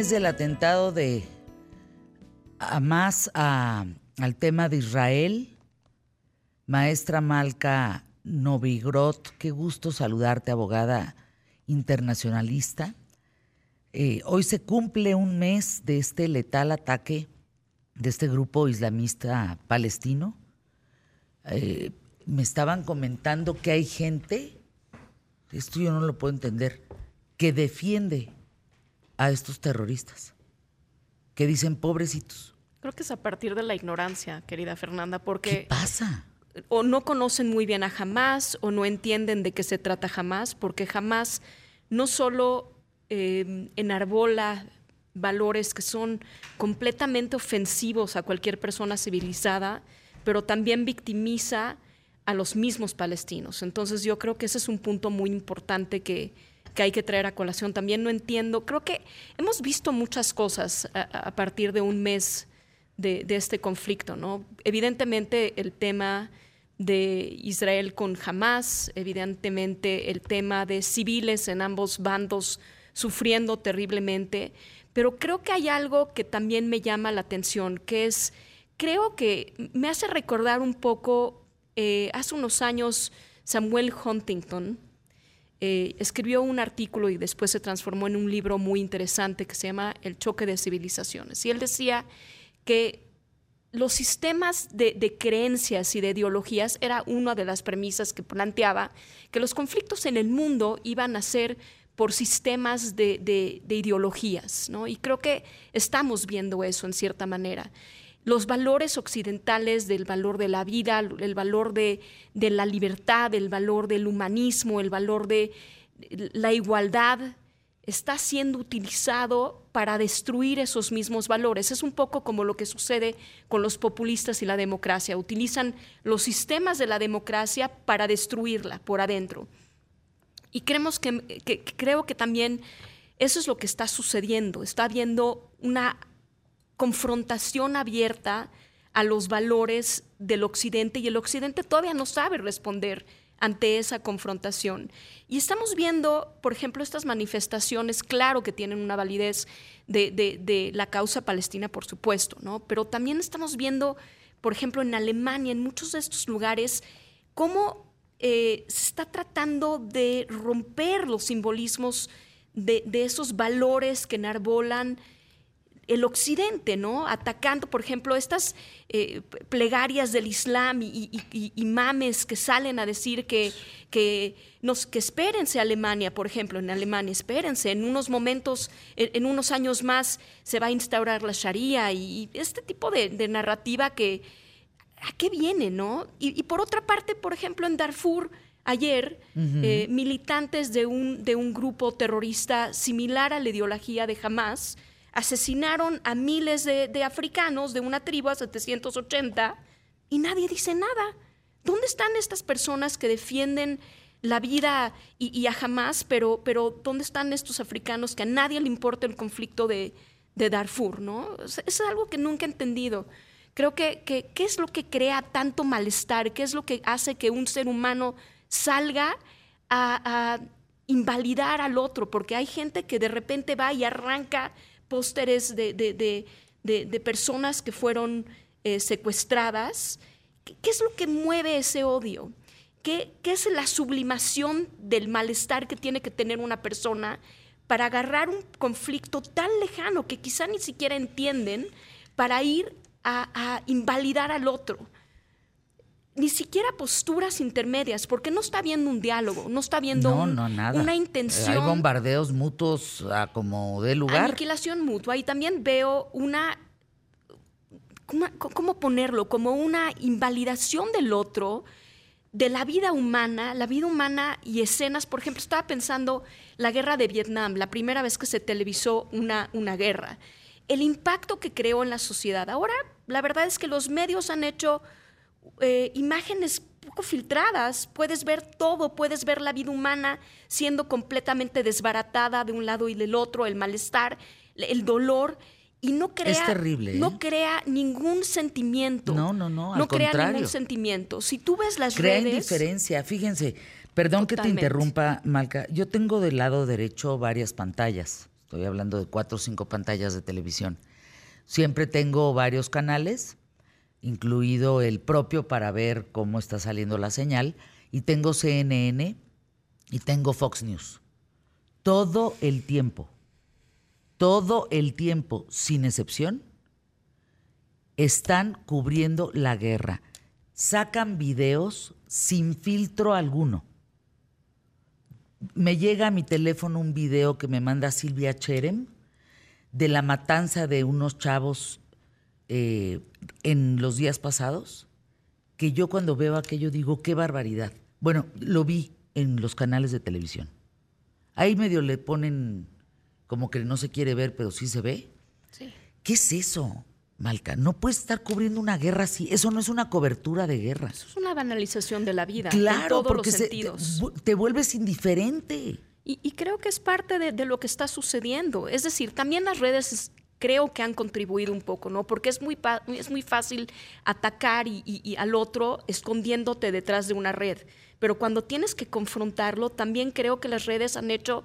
Mes del atentado de Hamas al tema de Israel. Maestra Malca Novigrot, qué gusto saludarte, abogada internacionalista. Eh, hoy se cumple un mes de este letal ataque de este grupo islamista palestino. Eh, me estaban comentando que hay gente, esto yo no lo puedo entender, que defiende a estos terroristas, que dicen pobrecitos. Creo que es a partir de la ignorancia, querida Fernanda, porque... ¿Qué pasa? O no conocen muy bien a Hamas o no entienden de qué se trata Hamas, porque Hamas no solo eh, enarbola valores que son completamente ofensivos a cualquier persona civilizada, pero también victimiza a los mismos palestinos. Entonces yo creo que ese es un punto muy importante que, que hay que traer a colación. También no entiendo, creo que hemos visto muchas cosas a, partir de un mes de, este conflicto, ¿no? Evidentemente el tema de Israel con Hamas, evidentemente el tema de civiles en ambos bandos sufriendo terriblemente, pero creo que hay algo que también me llama la atención, que es, creo que me hace recordar un poco, eh, hace unos años Samuel Huntington, eh, escribió un artículo y después se transformó en un libro muy interesante que se llama El choque de civilizaciones. Y él decía que los sistemas de, creencias y de ideologías era una de las premisas que planteaba, que los conflictos en el mundo iban a ser por sistemas de, de ideologías, ¿no? Y creo que estamos viendo eso en cierta manera los valores occidentales del valor de la vida, el valor de, la libertad, el valor del humanismo, el valor de la igualdad, está siendo utilizado para destruir esos mismos valores. Es un poco como lo que sucede con los populistas y la democracia. Utilizan los sistemas de la democracia para destruirla por adentro. Y creemos que, creo que también eso es lo que está sucediendo. Está habiendo una confrontación abierta a los valores del Occidente y el Occidente todavía no sabe responder ante esa confrontación. Y estamos viendo, por ejemplo, estas manifestaciones, claro que tienen una validez de, la causa palestina, por supuesto, ¿no? pero también estamos viendo, por ejemplo, en Alemania, en muchos de estos lugares, cómo eh, se está tratando de romper los simbolismos de, de esos valores que enarbolan el occidente, ¿no? Atacando, por ejemplo, estas eh, plegarias del Islam y, imames que salen a decir que, que, nos, que espérense Alemania, por ejemplo, en Alemania, espérense, en unos momentos, en, unos años más se va a instaurar la Sharia y, este tipo de, narrativa que, ¿a qué viene, no? Y, por otra parte, por ejemplo, en Darfur, ayer, eh, militantes de un, de un grupo terrorista similar a la ideología de Hamas, asesinaron a miles de, africanos de una tribu a 780 y nadie dice nada. ¿Dónde están estas personas que defienden la vida y, a jamás, pero, pero ¿dónde están estos africanos que a nadie le importa el conflicto de, Darfur? ¿no? Es, algo que nunca he entendido. Creo que, ¿qué es lo que crea tanto malestar? ¿Qué es lo que hace que un ser humano salga a, a invalidar al otro? Porque hay gente que de repente va y arranca pósteres de, personas que fueron eh, secuestradas. ¿Qué, es lo que mueve ese odio? ¿Qué, es la sublimación del malestar que tiene que tener una persona para agarrar un conflicto tan lejano que quizá ni siquiera entienden para ir a invalidar al otro? Ni siquiera posturas intermedias, porque no está viendo un diálogo, no está viendo una intención. Hay bombardeos mutuos a como de lugar. Aniquilación mutua. Y también veo una, ¿cómo ponerlo? Como una invalidación del otro, de la vida humana, la vida humana y escenas. Por ejemplo, estaba pensando la guerra de Vietnam, la primera vez que se televisó una, una guerra. El impacto que creó en la sociedad. Ahora, la verdad es que los medios han hecho eh, imágenes poco filtradas, puedes ver todo, puedes ver la vida humana siendo completamente desbaratada de un lado y del otro, el malestar, el dolor y no crea terrible, no ¿eh? crea ningún sentimiento. No, no, no, no crea ningún sentimiento. Si tú ves las crea redes, indiferencia. Fíjense, perdón que te interrumpa, Malca. Yo tengo del lado derecho varias pantallas. Estoy hablando de cuatro o cinco pantallas de televisión. Siempre tengo varios canales, incluido el propio para ver cómo está saliendo la señal, y tengo CNN y tengo Fox News. Todo el tiempo, todo el tiempo, sin excepción, están cubriendo la guerra. Sacan videos sin filtro alguno. Me llega a mi teléfono un video que me manda Silvia Cherem de la matanza de unos chavos eh, en los días pasados, que yo cuando veo aquello digo, qué barbaridad. Bueno, lo vi en los canales de televisión. Ahí medio le ponen como que no se quiere ver, pero sí se ve. Sí. ¿Qué es eso? Malca, no puedes estar cubriendo una guerra así. Eso no es una cobertura de guerra. Eso es una banalización de la vida. Claro, en todos porque los sentidos. te, vuelves indiferente. Y, creo que es parte de, lo que está sucediendo. Es decir, también las redes creo que han contribuido un poco, ¿no? Porque es muy, es muy fácil atacar y, al otro escondiéndote detrás de una red. Pero cuando tienes que confrontarlo, también creo que las redes han hecho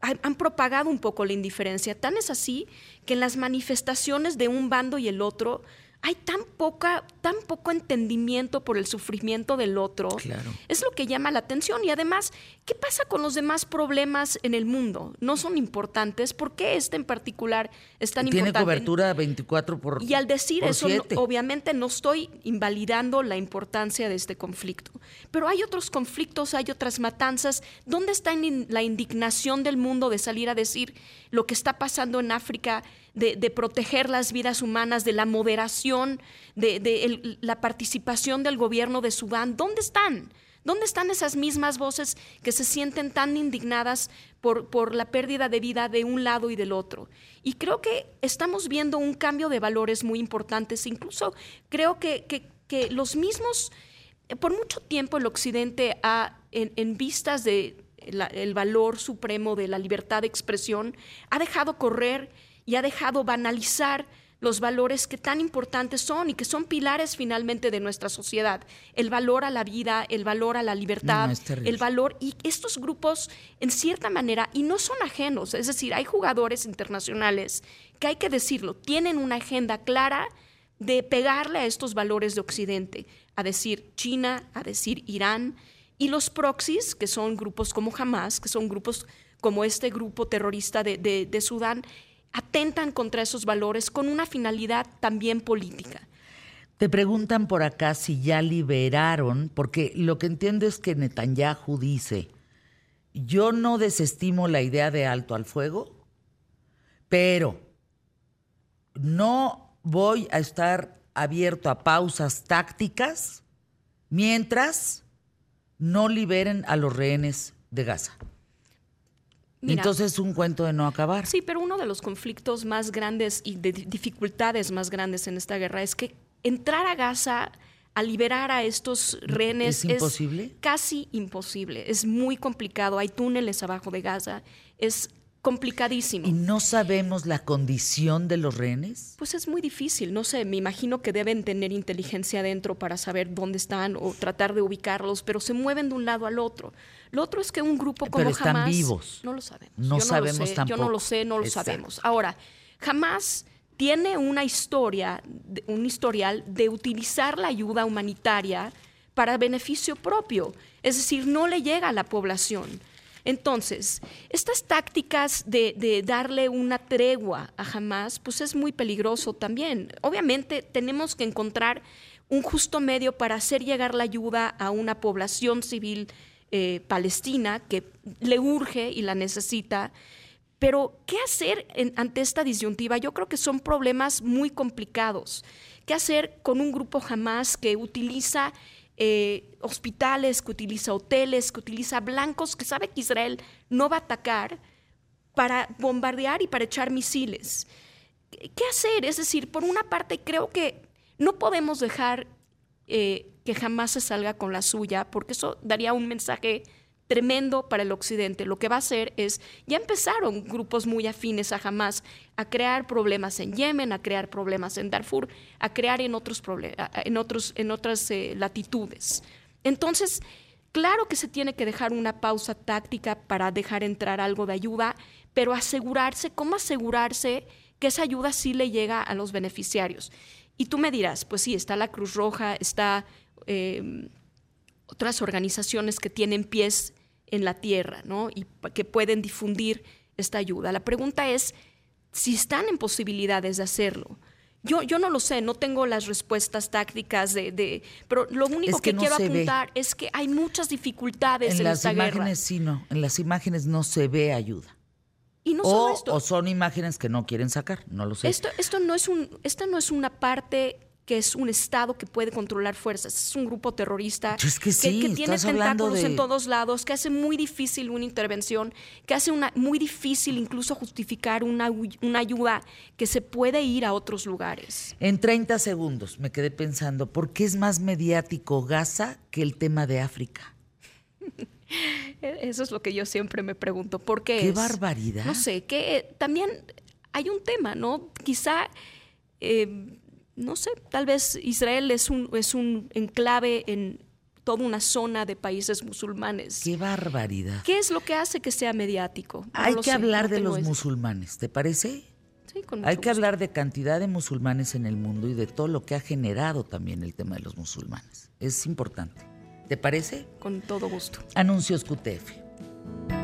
han propagado un poco la indiferencia. Tan es así que en las manifestaciones de un bando y el otro hay tan poca, tan poco entendimiento por el sufrimiento del otro. Claro. Es lo que llama la atención. Y además, ¿qué pasa con los demás problemas en el mundo? ¿No son importantes? ¿Por qué este en particular es tan Tiene importante? Tiene cobertura 24 por Y al decir eso, obviamente no estoy invalidando la importancia de este conflicto. Pero hay otros conflictos, hay otras matanzas. ¿Dónde está la indignación del mundo de salir a decir lo que está pasando en África? de, proteger las vidas humanas, de la moderación, de, la participación del gobierno de Sudán. ¿Dónde están? ¿Dónde están esas mismas voces que se sienten tan indignadas por, por, la pérdida de vida de un lado y del otro? Y creo que estamos viendo un cambio de valores muy importantes. Incluso creo que, que, los mismos, por mucho tiempo el Occidente ha, en, vistas de el valor supremo de la libertad de expresión, ha dejado correr y ha dejado banalizar los valores que tan importantes son y que son pilares finalmente de nuestra sociedad. El valor a la vida, el valor a la libertad, el valor y estos grupos en cierta manera, y no son ajenos, es decir, hay jugadores internacionales que hay que decirlo, tienen una agenda clara de pegarle a estos valores de Occidente, a decir China, a decir Irán, y los proxies, que son grupos como Hamas, que son grupos como este grupo terrorista de, de Sudán, atentan contra esos valores con una finalidad también política. Te preguntan por acá si ya liberaron, porque lo que entiendo es que Netanyahu dice, yo no desestimo la idea de alto al fuego, pero no voy a estar abierto a pausas tácticas mientras no liberen a los rehenes de Gaza. Entonces es un cuento de no acabar. Sí, pero uno de los conflictos más grandes y de dificultades más grandes en esta guerra es que entrar a Gaza a liberar a estos rehenes ¿Es, imposible? es casi imposible. Es muy complicado. Hay túneles abajo de Gaza. Es complicadísimo. ¿Y no sabemos la condición de los rehenes? Pues es muy difícil, no sé, me imagino que deben tener inteligencia dentro para saber dónde están o tratar de ubicarlos, pero se mueven de un lado al otro. Lo otro es que un grupo como pero están vivos. No lo sabemos. No, sabemos tampoco. Yo no lo sé, no lo sabemos. Ahora, jamás tiene una historia, un historial de utilizar la ayuda humanitaria para beneficio propio, es decir, no le llega a la población. Entonces, estas tácticas de, darle una tregua a Hamas, pues es muy peligroso también. Obviamente tenemos que encontrar un justo medio para hacer llegar la ayuda a una población civil eh, palestina que le urge y la necesita. Pero, ¿qué hacer ante esta disyuntiva? Yo creo que son problemas muy complicados. ¿Qué hacer con un grupo Hamas que utiliza eh, hospitales, que utiliza hoteles, que utiliza blancos, que sabe que Israel no va a atacar para bombardear y para echar misiles. ¿Qué hacer? Es decir, por una parte creo que no podemos dejar eh, que jamás se salga con la suya, porque eso daría un mensaje tremendo para el occidente. Lo que va a hacer es, ya empezaron grupos muy afines a Hamas a crear problemas en Yemen, a crear problemas en Darfur, a crear en, otros en, otros, en otras eh, latitudes. Entonces, claro que se tiene que dejar una pausa táctica para dejar entrar algo de ayuda, pero asegurarse, ¿cómo asegurarse que esa ayuda sí le llega a los beneficiarios? Y tú me dirás, pues sí, está la Cruz Roja, está em, otras organizaciones que tienen pies en la tierra, ¿no? Y que pueden difundir esta ayuda. La pregunta es si están en posibilidades de hacerlo. Yo, yo no lo sé, no tengo las respuestas tácticas de, pero lo único que, quiero apuntar es que hay muchas dificultades en, en las imágenes sí no, en las imágenes no se ve ayuda. Y no o, esto. o son imágenes que no quieren sacar, no lo sé. Esto, esto no es un, esta no es una parte que es un Estado que puede controlar fuerzas. Es un grupo terrorista que, tiene tentáculos en todos lados, que hace muy difícil una intervención, que hace una, muy difícil incluso justificar una, una ayuda que se puede ir a otros lugares. En 30 segundos me quedé pensando, ¿por qué es más mediático Gaza que el tema de África? Eso es lo que yo siempre me pregunto. ¿Por qué? Qué barbaridad. No sé, que también hay un tema, ¿no? Quizá eh, no sé, tal vez Israel es un, es un enclave en toda una zona de países musulmanes. ¡Qué barbaridad! ¿Qué es lo que hace que sea mediático? Hay que hablar de los musulmanes, ¿te parece? Sí, con Hay que hablar de cantidad de musulmanes en el mundo y de todo lo que ha generado también el tema de los musulmanes. Es importante. ¿Te parece? Con todo gusto. Anuncios QTF.